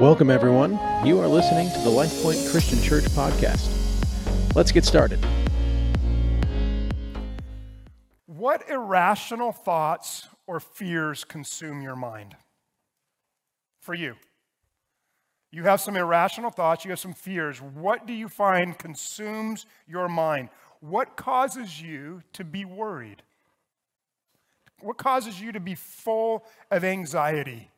Welcome, everyone. You are listening to the LifePoint Christian Church podcast. Let's get started. What irrational thoughts or fears consume your mind? For you. You have some irrational thoughts, you have some fears. What do you find consumes your mind? What causes you to be worried? What causes you to be full of anxiety?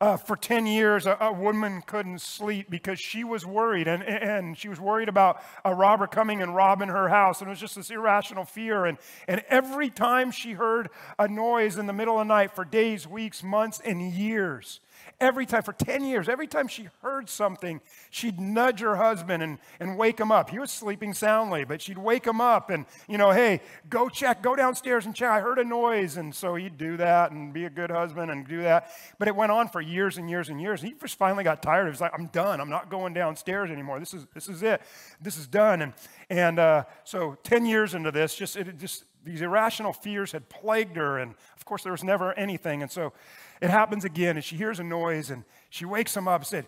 Uh, for 10 years, a, a, woman couldn't sleep because she was worried, and, and she was worried about a robber coming and robbing her house. And it was just this irrational fear. And, and every time she heard a noise in the middle of the night for days, weeks, months, and years, Every time, for 10 years, every time she heard something, she'd nudge her husband and, and wake him up. He was sleeping soundly, but she'd wake him up and, you know, hey, go check, go downstairs and check. I heard a noise. And so he'd do that and be a good husband and do that. But it went on for years and years and years. He just finally got tired. He was like, I'm done. I'm not going downstairs anymore. This is, this is it. This is done. And, and uh, so 10 years into this, just, it just, these irrational fears had plagued her. And of course, there was never anything. And so it happens again, and she hears a noise, and she wakes him up and said,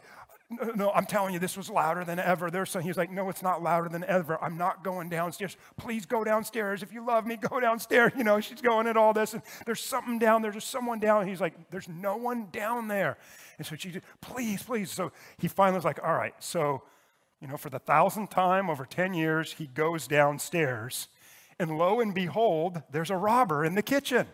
no, I'm telling you, this was louder than ever. There's some, he's like, no, it's not louder than ever. I'm not going downstairs. Please go downstairs. If you love me, go downstairs. You know, she's going at all this, and there's something down there. There's someone down. He's like, there's no one down there. And so she, just, please, please. So he finally was like, all right. So, you know, for the thousandth time over 10 years, he goes downstairs, and lo and behold, there's a robber in the kitchen.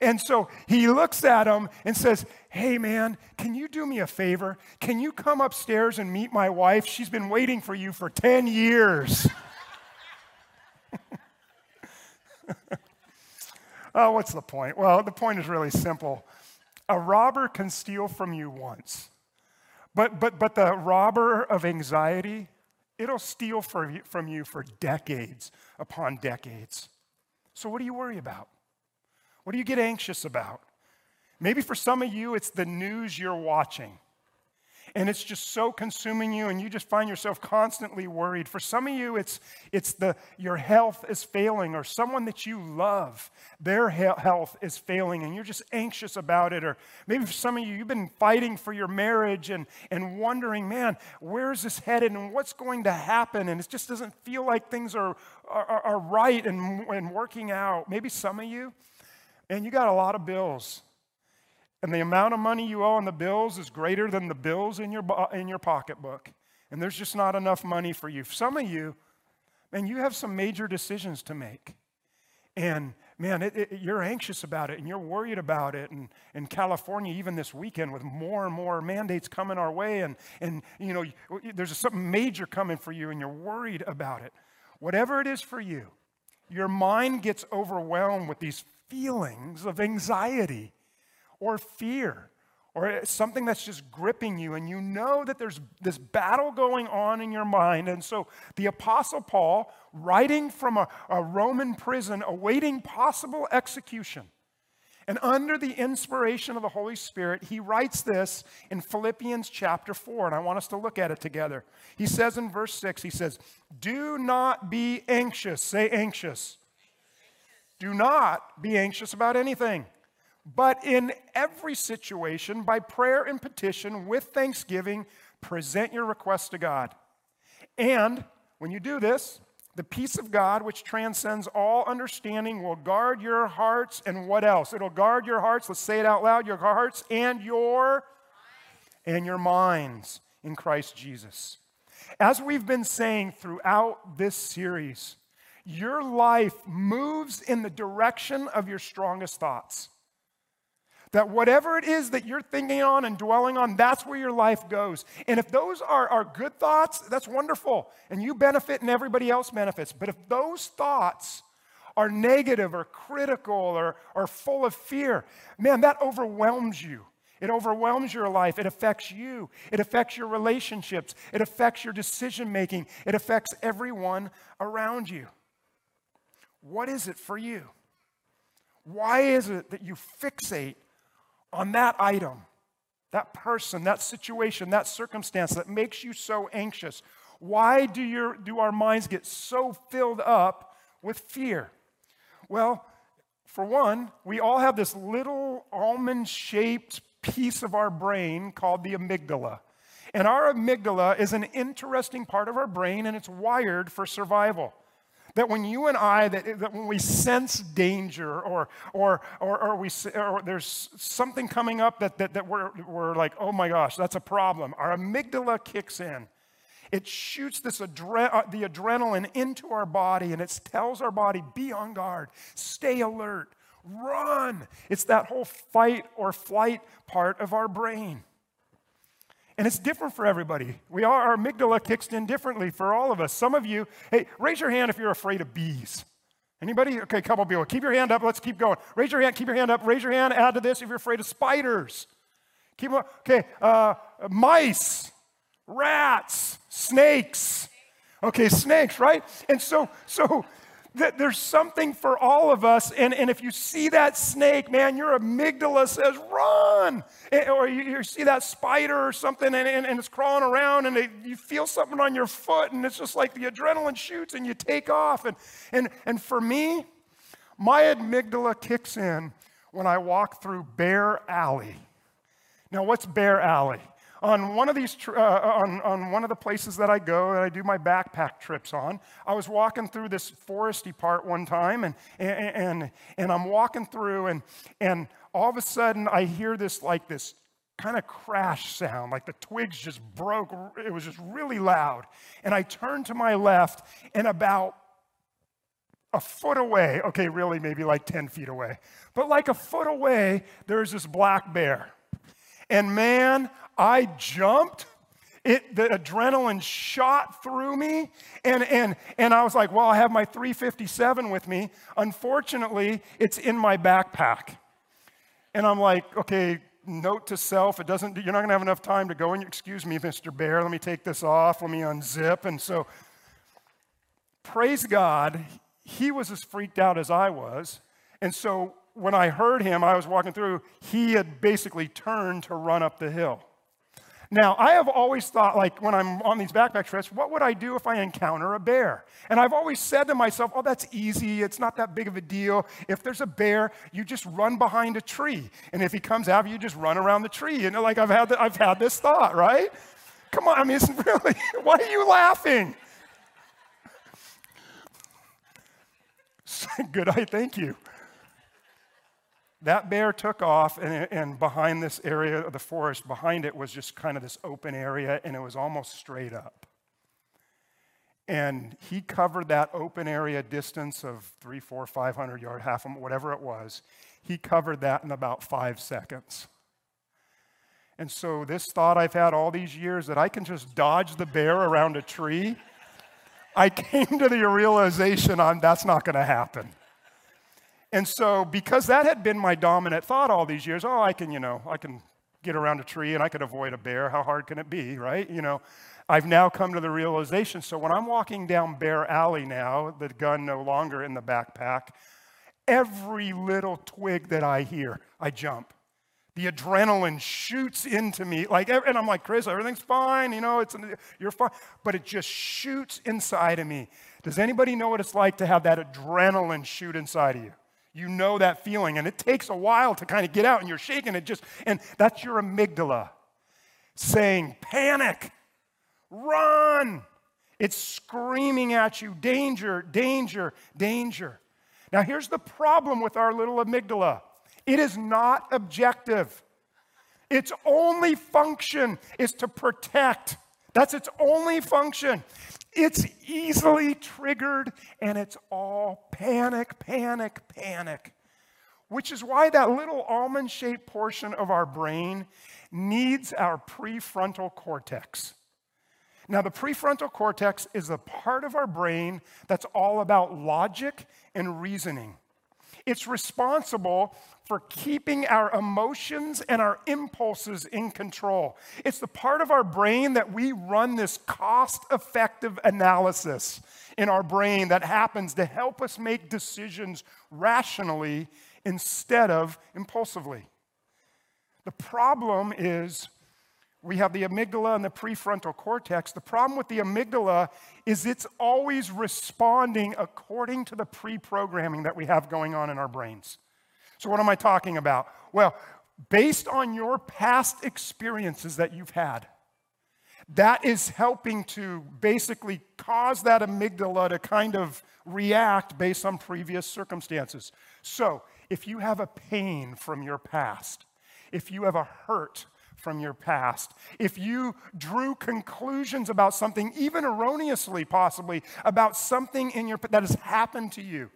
And so he looks at him and says, Hey, man, can you do me a favor? Can you come upstairs and meet my wife? She's been waiting for you for 10 years. oh, what's the point? Well, the point is really simple. A robber can steal from you once, but, but, but the robber of anxiety, it'll steal from you for decades upon decades. So, what do you worry about? What do you get anxious about? Maybe for some of you, it's the news you're watching. And it's just so consuming you, and you just find yourself constantly worried. For some of you, it's, it's the, your health is failing, or someone that you love, their health is failing, and you're just anxious about it. Or maybe for some of you, you've been fighting for your marriage and, and wondering, man, where is this headed and what's going to happen? And it just doesn't feel like things are, are, are right and, and working out. Maybe some of you, and you got a lot of bills. And the amount of money you owe on the bills is greater than the bills in your, in your pocketbook. And there's just not enough money for you. Some of you, man, you have some major decisions to make. And man, it, it, you're anxious about it and you're worried about it. And in California, even this weekend, with more and more mandates coming our way, and, and you know, there's something major coming for you and you're worried about it. Whatever it is for you, your mind gets overwhelmed with these feelings of anxiety or fear or something that's just gripping you, and you know that there's this battle going on in your mind. And so the Apostle Paul, writing from a, a Roman prison, awaiting possible execution, and under the inspiration of the Holy Spirit, he writes this in Philippians chapter 4, and I want us to look at it together. He says in verse 6, he says, Do not be anxious. Say anxious. Do not be anxious about anything, but in every situation, by prayer and petition, with thanksgiving, present your requests to God. And when you do this, the peace of God, which transcends all understanding, will guard your hearts and what else? It'll guard your hearts. Let's say it out loud your hearts and your and your minds in Christ Jesus. As we've been saying throughout this series, your life moves in the direction of your strongest thoughts. That whatever it is that you're thinking on and dwelling on, that's where your life goes. And if those are, are good thoughts, that's wonderful. And you benefit and everybody else benefits. But if those thoughts are negative or critical or, or full of fear, man, that overwhelms you. It overwhelms your life. It affects you. It affects your relationships. It affects your decision making. It affects everyone around you. What is it for you? Why is it that you fixate on that item, that person, that situation, that circumstance that makes you so anxious? Why do, your, do our minds get so filled up with fear? Well, for one, we all have this little almond shaped piece of our brain called the amygdala. And our amygdala is an interesting part of our brain and it's wired for survival. That when you and I, that, that when we sense danger or, or, or, or, we, or there's something coming up that, that, that we're, we're like, oh my gosh, that's a problem, our amygdala kicks in. It shoots this adre- uh, the adrenaline into our body and it tells our body, be on guard, stay alert, run. It's that whole fight or flight part of our brain. And it's different for everybody. We are, our amygdala kicks in differently for all of us. Some of you, hey, raise your hand if you're afraid of bees. Anybody? Okay, couple people. Keep your hand up. Let's keep going. Raise your hand. Keep your hand up. Raise your hand. Add to this if you're afraid of spiders. Keep Okay, uh, mice, rats, snakes. Okay, snakes, right? And so, so that there's something for all of us. And, and if you see that snake, man, your amygdala says, run. Or you, you see that spider or something and, and, and it's crawling around and it, you feel something on your foot and it's just like the adrenaline shoots and you take off. And, and, and for me, my amygdala kicks in when I walk through Bear Alley. Now, what's Bear Alley? On one of these, uh, on, on one of the places that I go that I do my backpack trips on, I was walking through this foresty part one time, and, and, and, and I'm walking through, and, and all of a sudden I hear this like this kind of crash sound, like the twigs just broke. It was just really loud. And I turned to my left, and about a foot away, okay, really maybe like 10 feet away, but like a foot away, there's this black bear. And man, I jumped. It, the adrenaline shot through me, and, and, and I was like, Well, I have my 357 with me. Unfortunately, it's in my backpack. And I'm like, Okay, note to self, it doesn't, you're not gonna have enough time to go in. Excuse me, Mr. Bear, let me take this off, let me unzip. And so, praise God, he was as freaked out as I was. And so, when I heard him, I was walking through, he had basically turned to run up the hill. Now, I have always thought, like when I'm on these backpack trips, what would I do if I encounter a bear? And I've always said to myself, oh, that's easy. It's not that big of a deal. If there's a bear, you just run behind a tree. And if he comes after you, just run around the tree. You know, like I've had, the, I've had this thought, right? Come on, I mean, it's really, why are you laughing? Good, I thank you that bear took off, and, and, behind this area of the forest, behind it was just kind of this open area, and it was almost straight up. And he covered that open area distance of three, four, 500 yard, half, whatever it was. He covered that in about five seconds. And so, this thought I've had all these years that I can just dodge the bear around a tree, I came to the realization on that's not going to happen. And so, because that had been my dominant thought all these years, oh, I can, you know, I can get around a tree and I can avoid a bear. How hard can it be, right? You know, I've now come to the realization. So, when I'm walking down Bear Alley now, the gun no longer in the backpack, every little twig that I hear, I jump. The adrenaline shoots into me, like, and I'm like, Chris, everything's fine, you know, it's you're fine, but it just shoots inside of me. Does anybody know what it's like to have that adrenaline shoot inside of you? You know that feeling, and it takes a while to kind of get out, and you're shaking it just, and that's your amygdala saying, panic, run. It's screaming at you, danger, danger, danger. Now, here's the problem with our little amygdala it is not objective. Its only function is to protect. That's its only function. It's easily triggered and it's all panic, panic, panic. Which is why that little almond shaped portion of our brain needs our prefrontal cortex. Now, the prefrontal cortex is a part of our brain that's all about logic and reasoning. It's responsible for keeping our emotions and our impulses in control. It's the part of our brain that we run this cost effective analysis in our brain that happens to help us make decisions rationally instead of impulsively. The problem is we have the amygdala and the prefrontal cortex. The problem with the amygdala is it's always responding according to the pre programming that we have going on in our brains. So, what am I talking about? Well, based on your past experiences that you've had, that is helping to basically cause that amygdala to kind of react based on previous circumstances. So, if you have a pain from your past, if you have a hurt from your past, if you drew conclusions about something, even erroneously possibly, about something in your that has happened to you,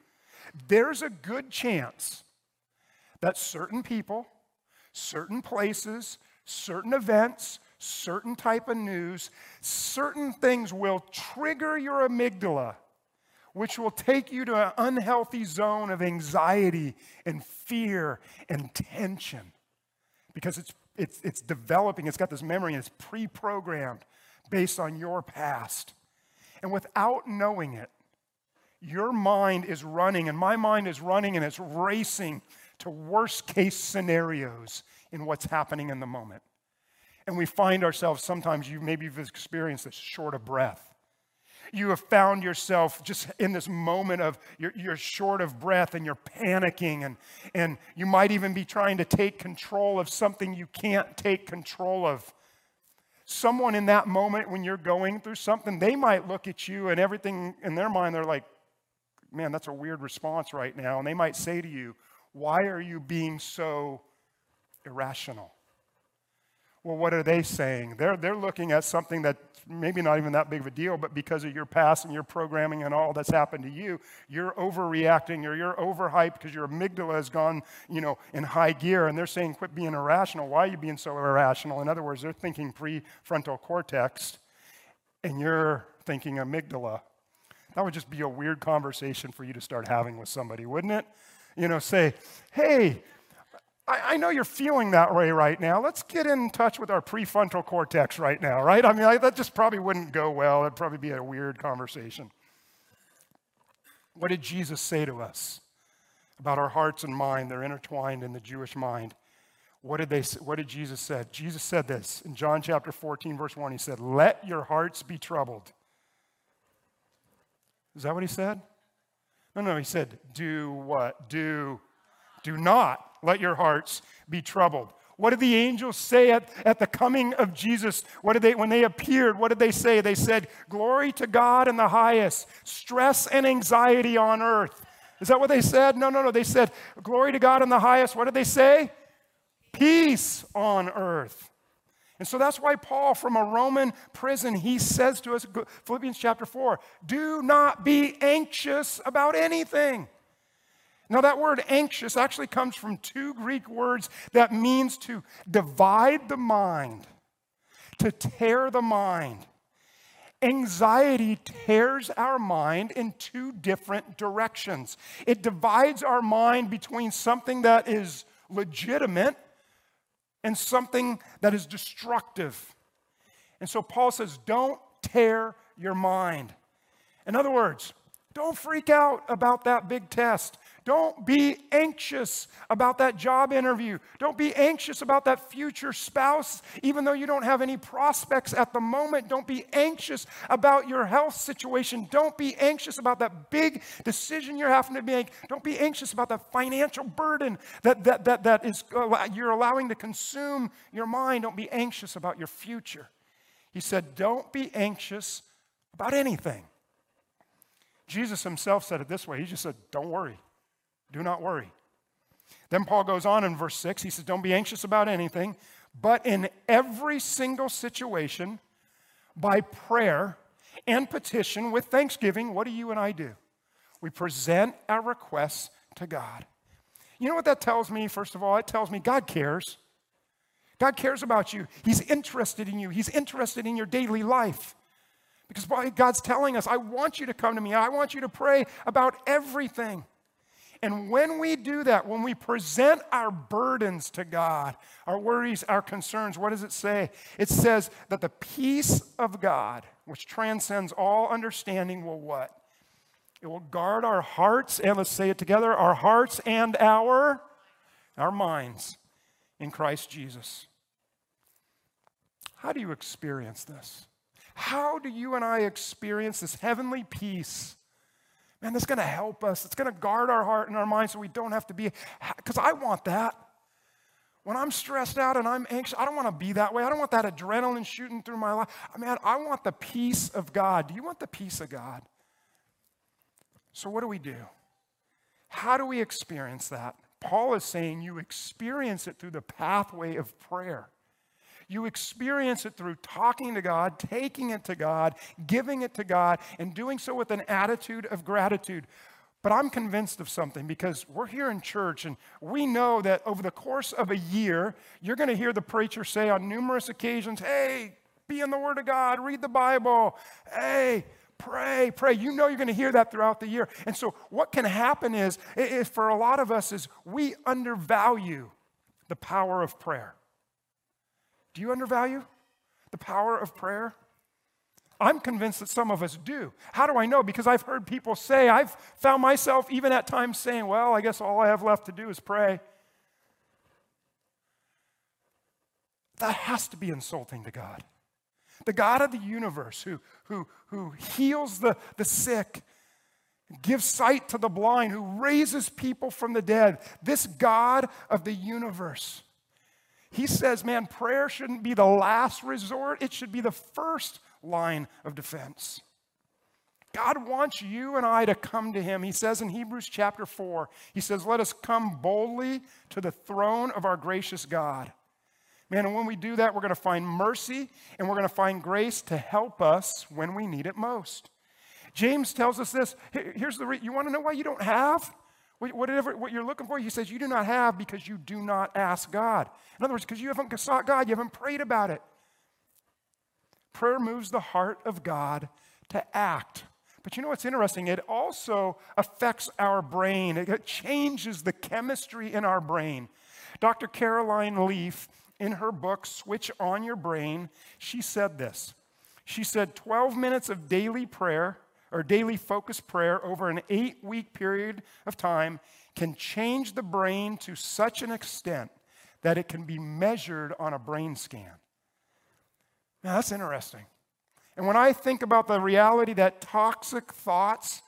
there's a good chance that certain people, certain places, certain events, certain type of news, certain things will trigger your amygdala, which will take you to an unhealthy zone of anxiety and fear and tension because it's, it's, it's developing, it's got this memory, and it's pre programmed based on your past. And without knowing it, your mind is running, and my mind is running, and it's racing to worst case scenarios in what's happening in the moment and we find ourselves sometimes, you maybe have experienced this short of breath. You have found yourself just in this moment of you're, you're short of breath and you're panicking, and, and you might even be trying to take control of something you can't take control of. Someone in that moment when you're going through something, they might look at you and everything in their mind, they're like, man, that's a weird response right now. And they might say to you, why are you being so irrational? Well, what are they saying? They're, they're looking at something that maybe not even that big of a deal, but because of your past and your programming and all that's happened to you, you're overreacting or you're overhyped because your amygdala has gone, you know, in high gear. And they're saying, quit being irrational. Why are you being so irrational? In other words, they're thinking prefrontal cortex and you're thinking amygdala. That would just be a weird conversation for you to start having with somebody, wouldn't it? You know, say, hey, I, I, know you're feeling that way right now. Let's get in touch with our prefrontal cortex right now, right? I mean, I, that just probably wouldn't go well. It'd probably be a weird conversation. What did Jesus say to us about our hearts and mind? They're intertwined in the Jewish mind. What did, they, what did Jesus said? Jesus said this in John chapter 14, verse 1. He said, Let your hearts be troubled. Is that what he said? No, no, he said, Do what? Do, do not let your hearts be troubled. What did the angels say at, at the coming of Jesus? What did they, when they appeared, what did they say? They said, Glory to God in the highest, stress and anxiety on earth. Is that what they said? No, no, no. They said, Glory to God in the highest. What did they say? Peace on earth. And so that's why Paul, from a Roman prison, he says to us, Philippians chapter 4, do not be anxious about anything. Now, that word anxious actually comes from two Greek words that means to divide the mind, to tear the mind. Anxiety tears our mind in two different directions. It divides our mind between something that is legitimate and something that is destructive. And so Paul says, don't tear your mind. In other words, don't freak out about that big test. Don't be anxious about that job interview. Don't be anxious about that future spouse, even though you don't have any prospects at the moment. Don't be anxious about your health situation. Don't be anxious about that big decision you're having to make. Don't be anxious about that financial burden that, that, that, that is, uh, you're allowing to consume your mind. Don't be anxious about your future. He said, Don't be anxious about anything. Jesus himself said it this way He just said, Don't worry. Do not worry. Then Paul goes on in verse 6. He says, Don't be anxious about anything, but in every single situation, by prayer and petition with thanksgiving, what do you and I do? We present our requests to God. You know what that tells me, first of all? It tells me God cares. God cares about you. He's interested in you, He's interested in your daily life. Because God's telling us, I want you to come to me. I want you to pray about everything. And when we do that, when we present our burdens to God, our worries, our concerns, what does it say? It says that the peace of God, which transcends all understanding, will what? It will guard our hearts, and let's say it together, our hearts and our, our minds in Christ Jesus. How do you experience this? How do you and I experience this heavenly peace? Man, that's going to help us. It's going to guard our heart and our mind so we don't have to be, because I want that. When I'm stressed out and I'm anxious, I don't want to be that way. I don't want that adrenaline shooting through my life. Man, I want the peace of God. Do you want the peace of God? So, what do we do? How do we experience that? Paul is saying you experience it through the pathway of prayer. You experience it through talking to God, taking it to God, giving it to God, and doing so with an attitude of gratitude. But I'm convinced of something because we're here in church and we know that over the course of a year, you're going to hear the preacher say on numerous occasions, Hey, be in the Word of God, read the Bible. Hey, pray, pray. You know you're going to hear that throughout the year. And so what can happen is, is for a lot of us is we undervalue the power of prayer. Do you undervalue the power of prayer? I'm convinced that some of us do. How do I know? Because I've heard people say, I've found myself even at times saying, well, I guess all I have left to do is pray. That has to be insulting to God. The God of the universe who, who, who heals the, the sick, gives sight to the blind, who raises people from the dead. This God of the universe he says, man, prayer shouldn't be the last resort, it should be the first line of defense. God wants you and I to come to Him. He says in Hebrews chapter 4, He says, Let us come boldly to the throne of our gracious God. Man, and when we do that, we're going to find mercy and we're going to find grace to help us when we need it most. James tells us this. Here's the re- you want to know why you don't have? Whatever what you're looking for, he says you do not have because you do not ask God. In other words, because you haven't sought God, you haven't prayed about it. Prayer moves the heart of God to act. But you know what's interesting? It also affects our brain, it changes the chemistry in our brain. Dr. Caroline Leaf, in her book, Switch On Your Brain, she said this. She said, 12 minutes of daily prayer or daily focused prayer over an eight week period of time can change the brain to such an extent that it can be measured on a brain scan. Now, that's interesting. And when I think about the reality that toxic thoughts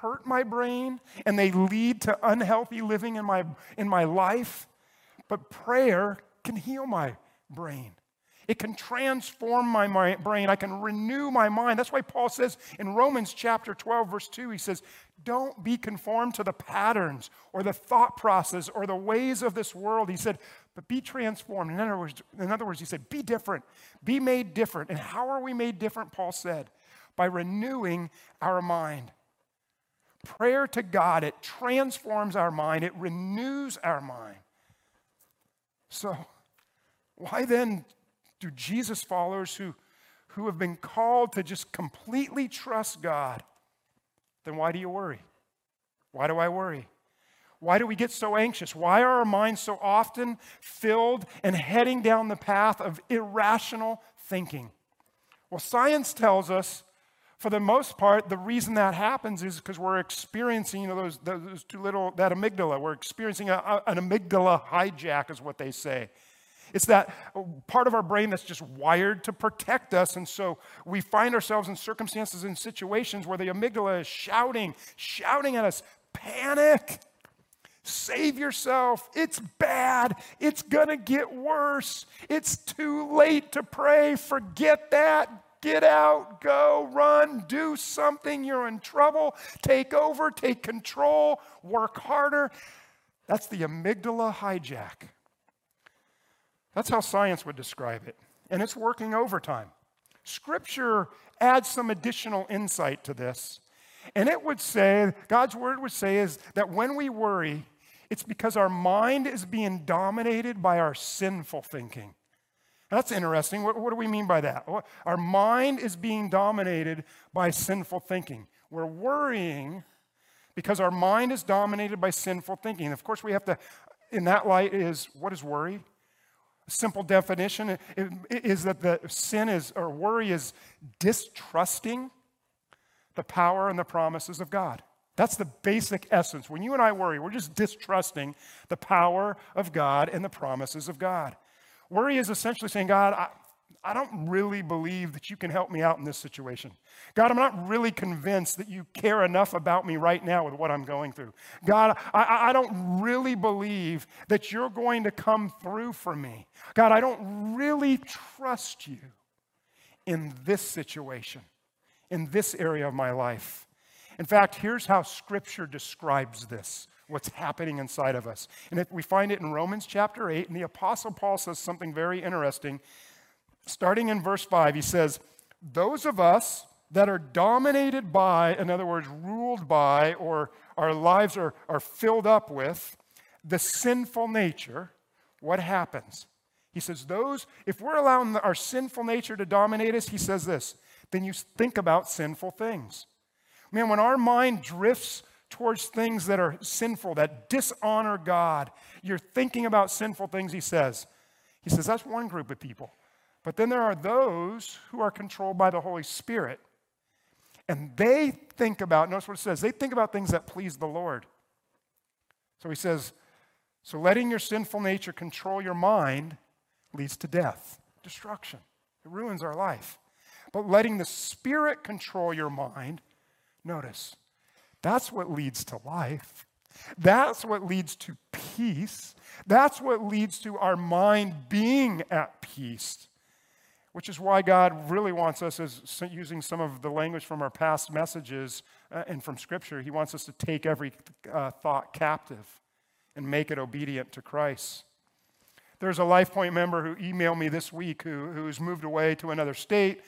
hurt my brain and they lead to unhealthy living in my, in my life, but prayer can heal my brain. It can transform my brain. I can renew my mind. That's why Paul says in Romans chapter 12, verse 2, he says, Don't be conformed to the patterns or the thought process or the ways of this world. He said, but be transformed. In other, words, in other words, he said, be different, be made different. And how are we made different? Paul said, by renewing our mind. Prayer to God, it transforms our mind, it renews our mind. So, why then do Jesus followers who, who have been called to just completely trust God, then why do you worry? Why do I worry? Why do we get so anxious? Why are our minds so often filled and heading down the path of irrational thinking? Well, science tells us, for the most part, the reason that happens is because we're experiencing, you know, those, those two little, that amygdala. We're experiencing a, a, an amygdala hijack, is what they say. It's that part of our brain that's just wired to protect us. And so we find ourselves in circumstances and situations where the amygdala is shouting, shouting at us, panic. Save yourself. It's bad. It's going to get worse. It's too late to pray. Forget that. Get out, go, run, do something. You're in trouble. Take over, take control, work harder. That's the amygdala hijack. That's how science would describe it. And it's working overtime. Scripture adds some additional insight to this. And it would say, God's word would say, is that when we worry, it's because our mind is being dominated by our sinful thinking. That's interesting. What, what, do we mean by that? Our mind is being dominated by sinful thinking. We're worrying because our mind is dominated by sinful thinking. Of course, we have to, in that light, is what is worry? A simple definition is that the sin is, or worry is distrusting the power and the promises of God. That's the basic essence. When you and I worry, we're just distrusting the power of God and the promises of God. Worry is essentially saying, God, I, don't really believe that you can help me out in this situation. God, I'm not really convinced that you care enough about me right now with what I'm going through. God, I, I don't really believe that you're going to come through for me. God, I don't really trust you in this situation, in this area of my life. In fact, here's how Scripture describes this what's happening inside of us. And if we find it in Romans chapter 8, and the Apostle Paul says something very interesting. Starting in verse 5, he says, Those of us that are dominated by, in other words, ruled by, or our lives are, are filled up with the sinful nature, what happens? He says, Those, if we're allowing our sinful nature to dominate us, he says this, then you think about sinful things. Man, when our mind drifts towards things that are sinful, that dishonor God, you're thinking about sinful things, he says. He says that's one group of people. But then there are those who are controlled by the Holy Spirit. And they think about, notice what it says, they think about things that please the Lord. So he says, so letting your sinful nature control your mind leads to death, destruction. It ruins our life. But letting the Spirit control your mind, notice, that's what leads to life. That's what leads to peace. That's what leads to our mind being at peace which is why God really wants us, as using some of the language from our past messages uh, and from Scripture, He wants us to take every uh, thought captive and make it obedient to Christ. There's a LifePoint member who emailed me this week who, who's moved away to another state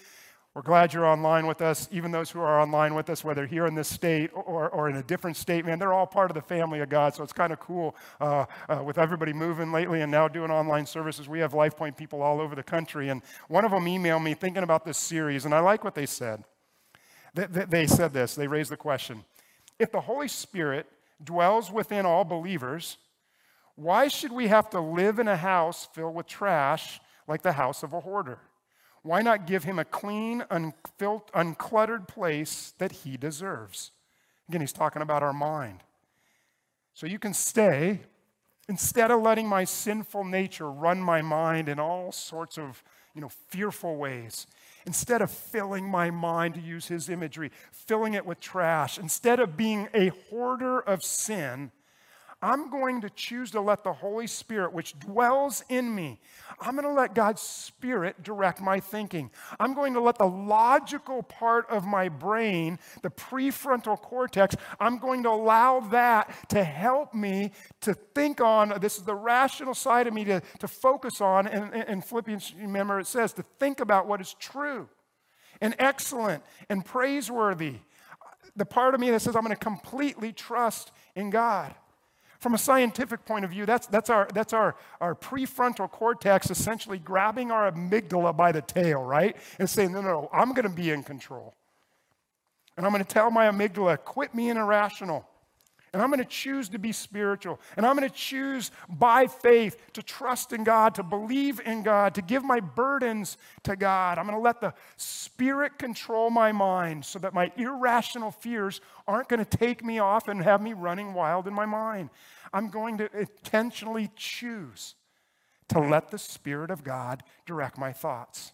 we're glad you're online with us. Even those who are online with us, whether here in this state or, or in a different state, man, they're all part of the family of God. So it's kind of cool uh, uh, with everybody moving lately and now doing online services. We have LifePoint people all over the country. And one of them emailed me thinking about this series, and I like what they said. They, they, they said this, they raised the question If the Holy Spirit dwells within all believers, why should we have to live in a house filled with trash like the house of a hoarder? Why not give him a clean, uncluttered place that he deserves? Again, he's talking about our mind. So you can stay instead of letting my sinful nature run my mind in all sorts of you know, fearful ways. Instead of filling my mind, to use his imagery, filling it with trash, instead of being a hoarder of sin, I'm going to choose to let the Holy Spirit, which dwells in me, I'm going to let God's Spirit direct my thinking. I'm going to let the logical part of my brain, the prefrontal cortex, I'm going to allow that to help me to think on this is the rational side of me to, to focus on. And in Philippians, remember, it says to think about what is true and excellent and praiseworthy. The part of me that says I'm going to completely trust in God. From a scientific point of view, that's, that's, our, that's our, our prefrontal cortex essentially grabbing our amygdala by the tail, right? And saying, no, no, no I'm going to be in control. And I'm going to tell my amygdala, quit being irrational. And I'm going to choose to be spiritual. And I'm going to choose by faith to trust in God, to believe in God, to give my burdens to God. I'm going to let the Spirit control my mind so that my irrational fears aren't going to take me off and have me running wild in my mind. I'm going to intentionally choose to let the Spirit of God direct my thoughts.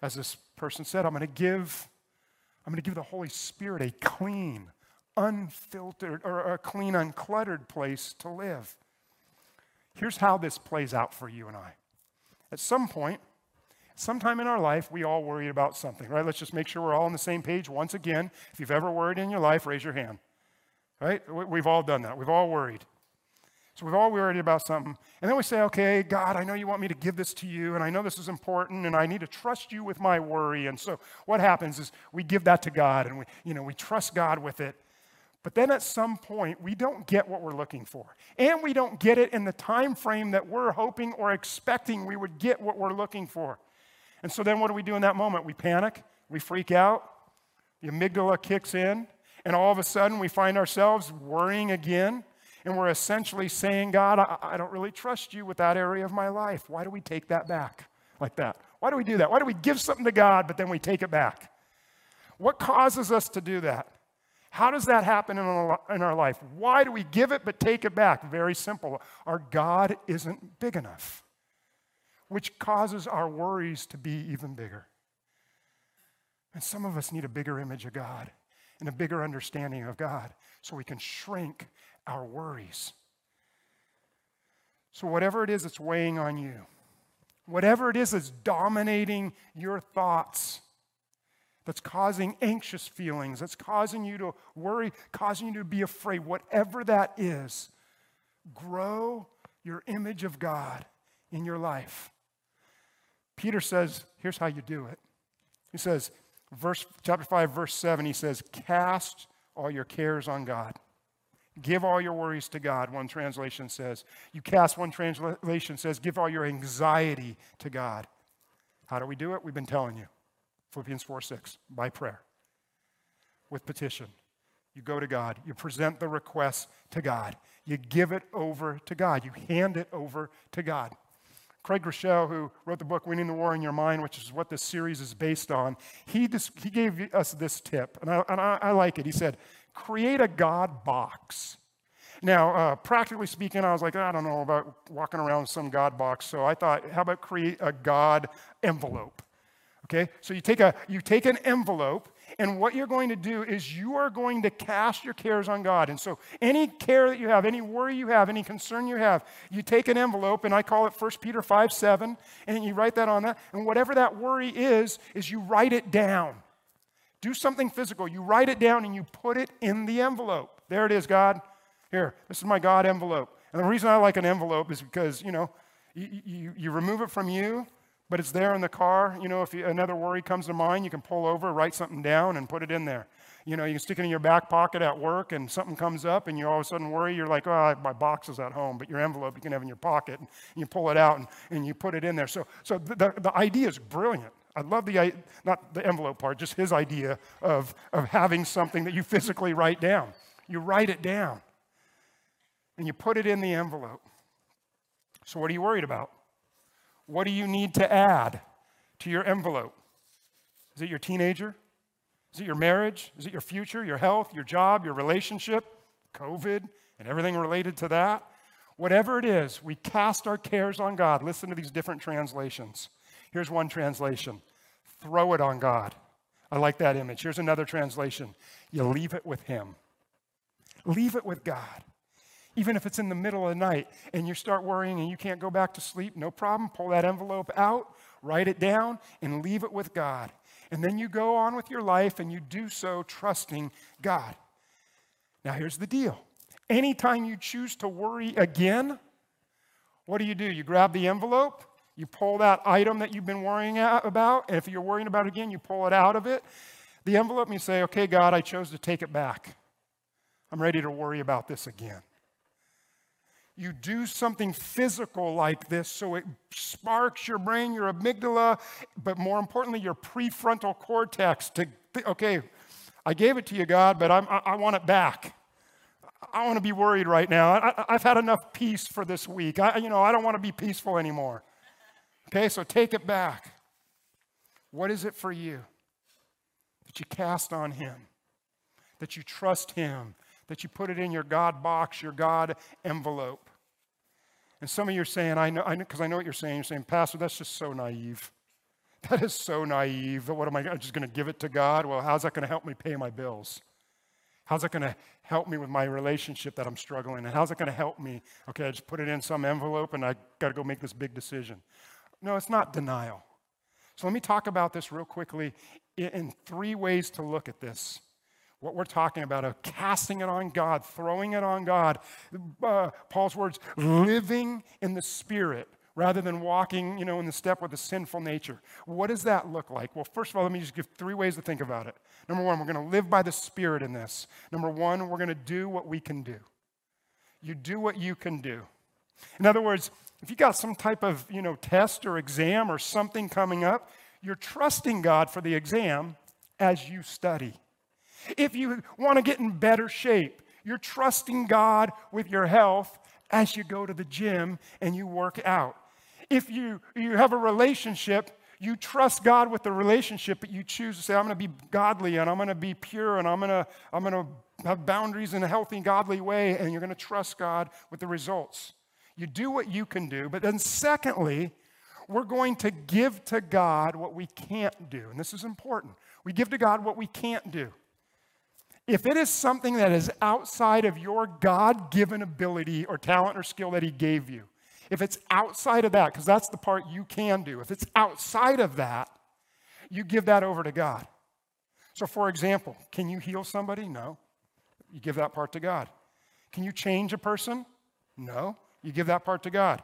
As this person said, I'm going to give, I'm going to give the Holy Spirit a clean, unfiltered or a clean, uncluttered place to live. Here's how this plays out for you and I. At some point, sometime in our life, we all worry about something, right? Let's just make sure we're all on the same page once again. If you've ever worried in your life, raise your hand, right? We've all done that. We've all worried. So we've all worried about something. And then we say, okay, God, I know you want me to give this to you, and I know this is important, and I need to trust you with my worry. And so what happens is we give that to God, and we, you know, we trust God with it. But then at some point, we don't get what we're looking for. And we don't get it in the time frame that we're hoping or expecting we would get what we're looking for. And so then what do we do in that moment? We panic, we freak out, the amygdala kicks in, and all of a sudden we find ourselves worrying again. And we're essentially saying, God, I, I don't really trust you with that area of my life. Why do we take that back like that? Why do we do that? Why do we give something to God, but then we take it back? What causes us to do that? How does that happen in our, life? Why do we give it but take it back? Very simple. Our God isn't big enough. which causes our worries to be even bigger. And some of us need a bigger image of God and a bigger understanding of God so we can shrink our worries. So, whatever it is that's weighing on you, whatever it is that's dominating your thoughts, that's causing anxious feelings, that's causing you to worry, causing you to be afraid, whatever that is, grow your image of God in your life. Peter says, here's how you do it. He says, verse chapter 5 verse 7 he says, "Cast all your cares on God." Give all your worries to God, one translation says. You cast, one translation says, give all your anxiety to God. How do we do it? We've been telling you. Philippians 4 6, by prayer, with petition. You go to God, you present the request to God, you give it over to God, you hand it over to God. Craig Groeschel, who wrote the book Winning the War in Your Mind, which is what this series is based on, he, just, he gave us this tip, and, I, and I, I like it. He said, create a God box. Now, uh, practically speaking, I was like, I don't know about walking around some God box, so I thought, how about create a God envelope? Okay, so you take, a, you take an envelope, and what you're going to do is you are going to cast your cares on God. And so any care that you have, any worry you have, any concern you have, you take an envelope, and I call it 1 Peter 5 7, and you write that on that. And whatever that worry is, is you write it down. Do something physical. You write it down and you put it in the envelope. There it is, God. Here, this is my God envelope. And the reason I like an envelope is because, you know, you, you, you remove it from you but it's there in the car. You know, if you, another worry comes to mind, you can pull over, write something down, and put it in there. You know, you can stick it in your back pocket at work, and something comes up, and you all of a sudden worry. You're like, oh, my box is at home, but your envelope you can have in your pocket, and you pull it out and, and you put it in there. So, so the, the idea is brilliant. I love the, not the envelope part, just his idea of, of having something that you physically write down. You write it down, and you put it in the envelope. So, what are you worried about? What do you need to add to your envelope? Is it your teenager? Is it your marriage? Is it your future, your health, your job, your relationship, COVID, and everything related to that? Whatever it is, we cast our cares on God. Listen to these different translations. Here's one translation throw it on God. I like that image. Here's another translation you leave it with Him. Leave it with God. Even if it's in the middle of the night and you start worrying and you can't go back to sleep, no problem. Pull that envelope out, write it down, and leave it with God. And then you go on with your life and you do so trusting God. Now, here's the deal anytime you choose to worry again, what do you do? You grab the envelope, you pull that item that you've been worrying about, and if you're worrying about it again, you pull it out of it. The envelope, and you say, Okay, God, I chose to take it back. I'm ready to worry about this again you do something physical like this so it sparks your brain, your amygdala, but more importantly, your prefrontal cortex to, okay, I gave it to you, God, but I'm, I, I want it back. I want to be worried right now. I, have had enough peace for this week. I, you know, I don't want to be peaceful anymore. Okay, so take it back. What is it for you that you cast on Him, that you trust Him, that you put it in your God box, your God envelope. And some of you are saying, I know, because I, know, I know what you're saying. You're saying, Pastor, that's just so naive. That is so naive. What am I just going to give it to God? Well, how's that going to help me pay my bills? How's that going to help me with my relationship that I'm struggling? And how's it going to help me? Okay, I just put it in some envelope and I got to go make this big decision. No, it's not denial. So let me talk about this real quickly in three ways to look at this what we're talking about of casting it on God, throwing it on God. Uh, Paul's words, living in the Spirit rather than walking, you know, in the step with a sinful nature. What does that look like? Well, first of all, let me just give three ways to think about it. Number one, we're going to live by the Spirit in this. Number one, we're going to do what we can do. You do what you can do. In other words, if you got some type of, you know, test or exam or something coming up, you're trusting God for the exam as you study. If you want to get in better shape, you're trusting God with your health as you go to the gym and you work out. If you, you have a relationship, you trust God with the relationship, but you choose to say, I'm going to be godly and I'm going to be pure and I'm going to, I'm going to have boundaries in a healthy, godly way, and you're going to trust God with the results. You do what you can do, but then secondly, we're going to give to God what we can't do. And this is important. We give to God what we can't do. If it is something that is outside of your God given ability or talent or skill that He gave you, if it's outside of that, because that's the part you can do, if it's outside of that, you give that over to God. So, for example, can you heal somebody? No. You give that part to God. Can you change a person? No. You give that part to God.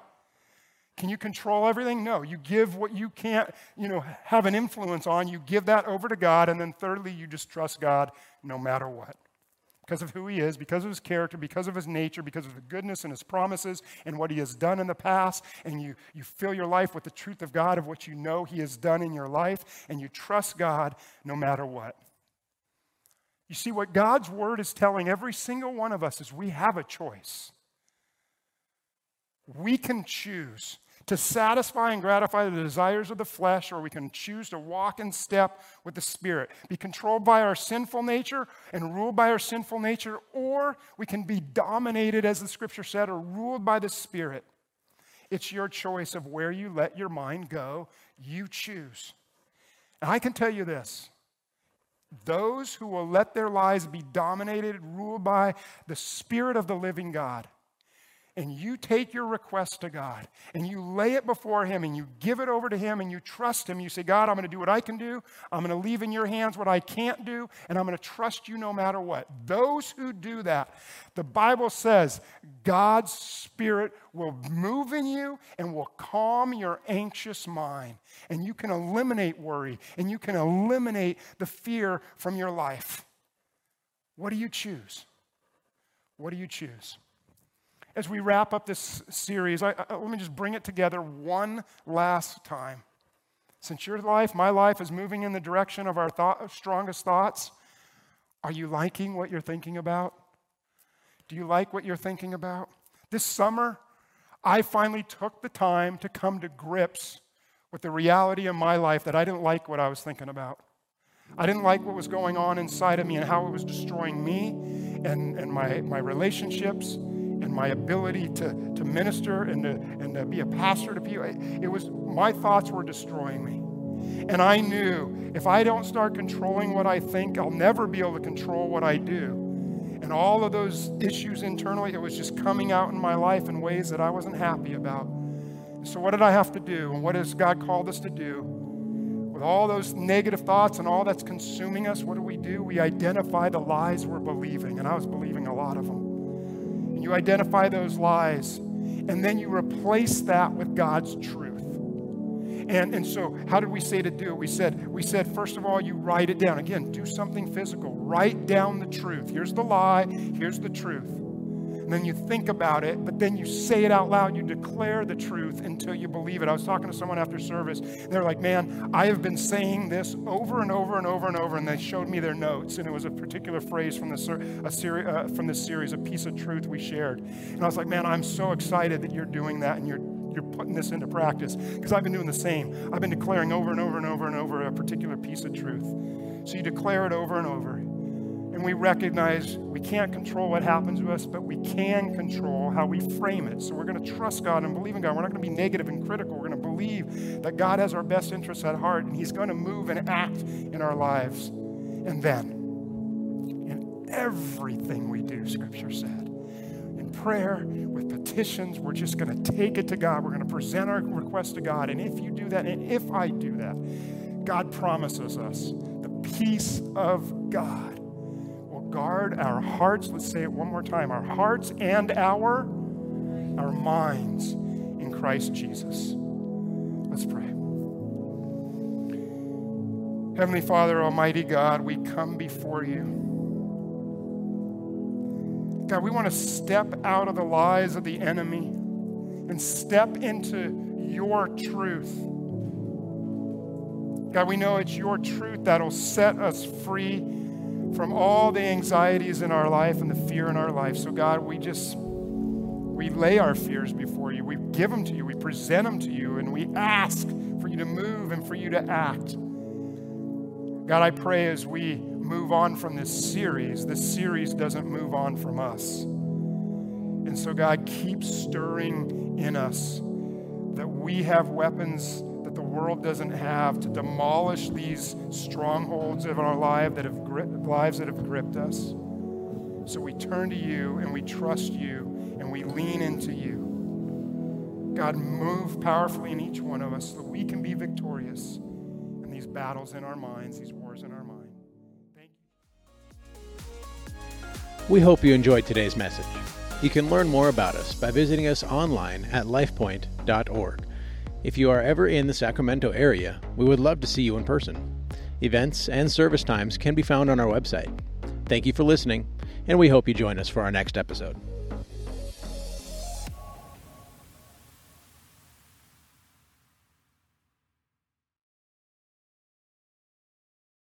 Can you control everything? No. You give what you can't, you know, have an influence on, you give that over to God, and then thirdly, you just trust God no matter what. Because of who he is, because of his character, because of his nature, because of the goodness and his promises and what he has done in the past, and you, you fill your life with the truth of God, of what you know he has done in your life, and you trust God no matter what. You see, what God's word is telling every single one of us is we have a choice. We can choose to satisfy and gratify the desires of the flesh, or we can choose to walk in step with the Spirit, be controlled by our sinful nature and ruled by our sinful nature, or we can be dominated, as the scripture said, or ruled by the Spirit. It's your choice of where you let your mind go. You choose. And I can tell you this those who will let their lives be dominated, ruled by the Spirit of the living God, and you take your request to God and you lay it before Him and you give it over to Him and you trust Him. You say, God, I'm going to do what I can do. I'm going to leave in your hands what I can't do, and I'm going to trust you no matter what. Those who do that, the Bible says God's Spirit will move in you and will calm your anxious mind. And you can eliminate worry and you can eliminate the fear from your life. What do you choose? What do you choose? As we wrap up this series, I, I, let me just bring it together one last time. Since your life, my life, is moving in the direction of our thought, strongest thoughts, are you liking what you're thinking about? Do you like what you're thinking about? This summer, I finally took the time to come to grips with the reality of my life that I didn't like what I was thinking about. I didn't like what was going on inside of me and how it was destroying me and, and my, my relationships and my ability to, to minister and to, and to be a pastor to people. It was, my thoughts were destroying me. And I knew if I don't start controlling what I think, I'll never be able to control what I do. And all of those issues internally, it was just coming out in my life in ways that I wasn't happy about. So, what did I have to do? And what has God called us to do? With all those negative thoughts and all that's consuming us, what do we do? We identify the lies we're believing. And I was believing a lot of them. You identify those lies, and then you replace that with God's truth. And, and so, how did we say to do it? We said, we said, first of all, you write it down. Again, do something physical. Write down the truth. Here's the lie, here's the truth. And then you think about it, but then you say it out loud. You declare the truth until you believe it. I was talking to someone after service. They're like, man, I have been saying this over and over and over and over. And they showed me their notes. And it was a particular phrase from, the, ser- a seri- uh, from this series, a piece of truth we shared. And I was like, man, I'm so excited that you're doing that and you're you're putting this into practice because I've been doing the same. I've been declaring over and over and over and over a particular piece of truth. So you declare it over and over. We recognize we can't control what happens to us, but we can control how we frame it. So we're going to trust God and believe in God. We're not going to be negative and critical. We're going to believe that God has our best interests at heart and He's going to move and act in our lives. And then, in everything we do, Scripture said, in prayer, with petitions, we're just going to take it to God. We're going to present our request to God. And if you do that, and if I do that, God promises us the peace of God guard our hearts. Let's say it one more time our hearts and our, our minds in Christ Jesus. Let's pray. Heavenly Father, Almighty God, we come before you. God, we want to step out of the lies of the enemy and step into your truth. God, we know it's your truth that'll set us free from all the anxieties in our life and the fear in our life. So, God, we just, we lay our fears before you. We give them to you. We present them to you. And we ask for you to move and for you to act. God, I pray as we move on from this series, this series doesn't move on from us. And so, God, keep stirring in us that we have weapons that the world doesn't have to demolish these strongholds of our life that have lives that have gripped us. So we turn to you and we trust you and we lean into you. God, move powerfully in each one of us so that we can be victorious in these battles in our minds, these wars in our mind. Thank you. We hope you enjoyed today's message. You can learn more about us by visiting us online at lifepoint.org. If you are ever in the Sacramento area, we would love to see you in person. Events and service times can be found on our website. Thank you for listening, and we hope you join us for our next episode.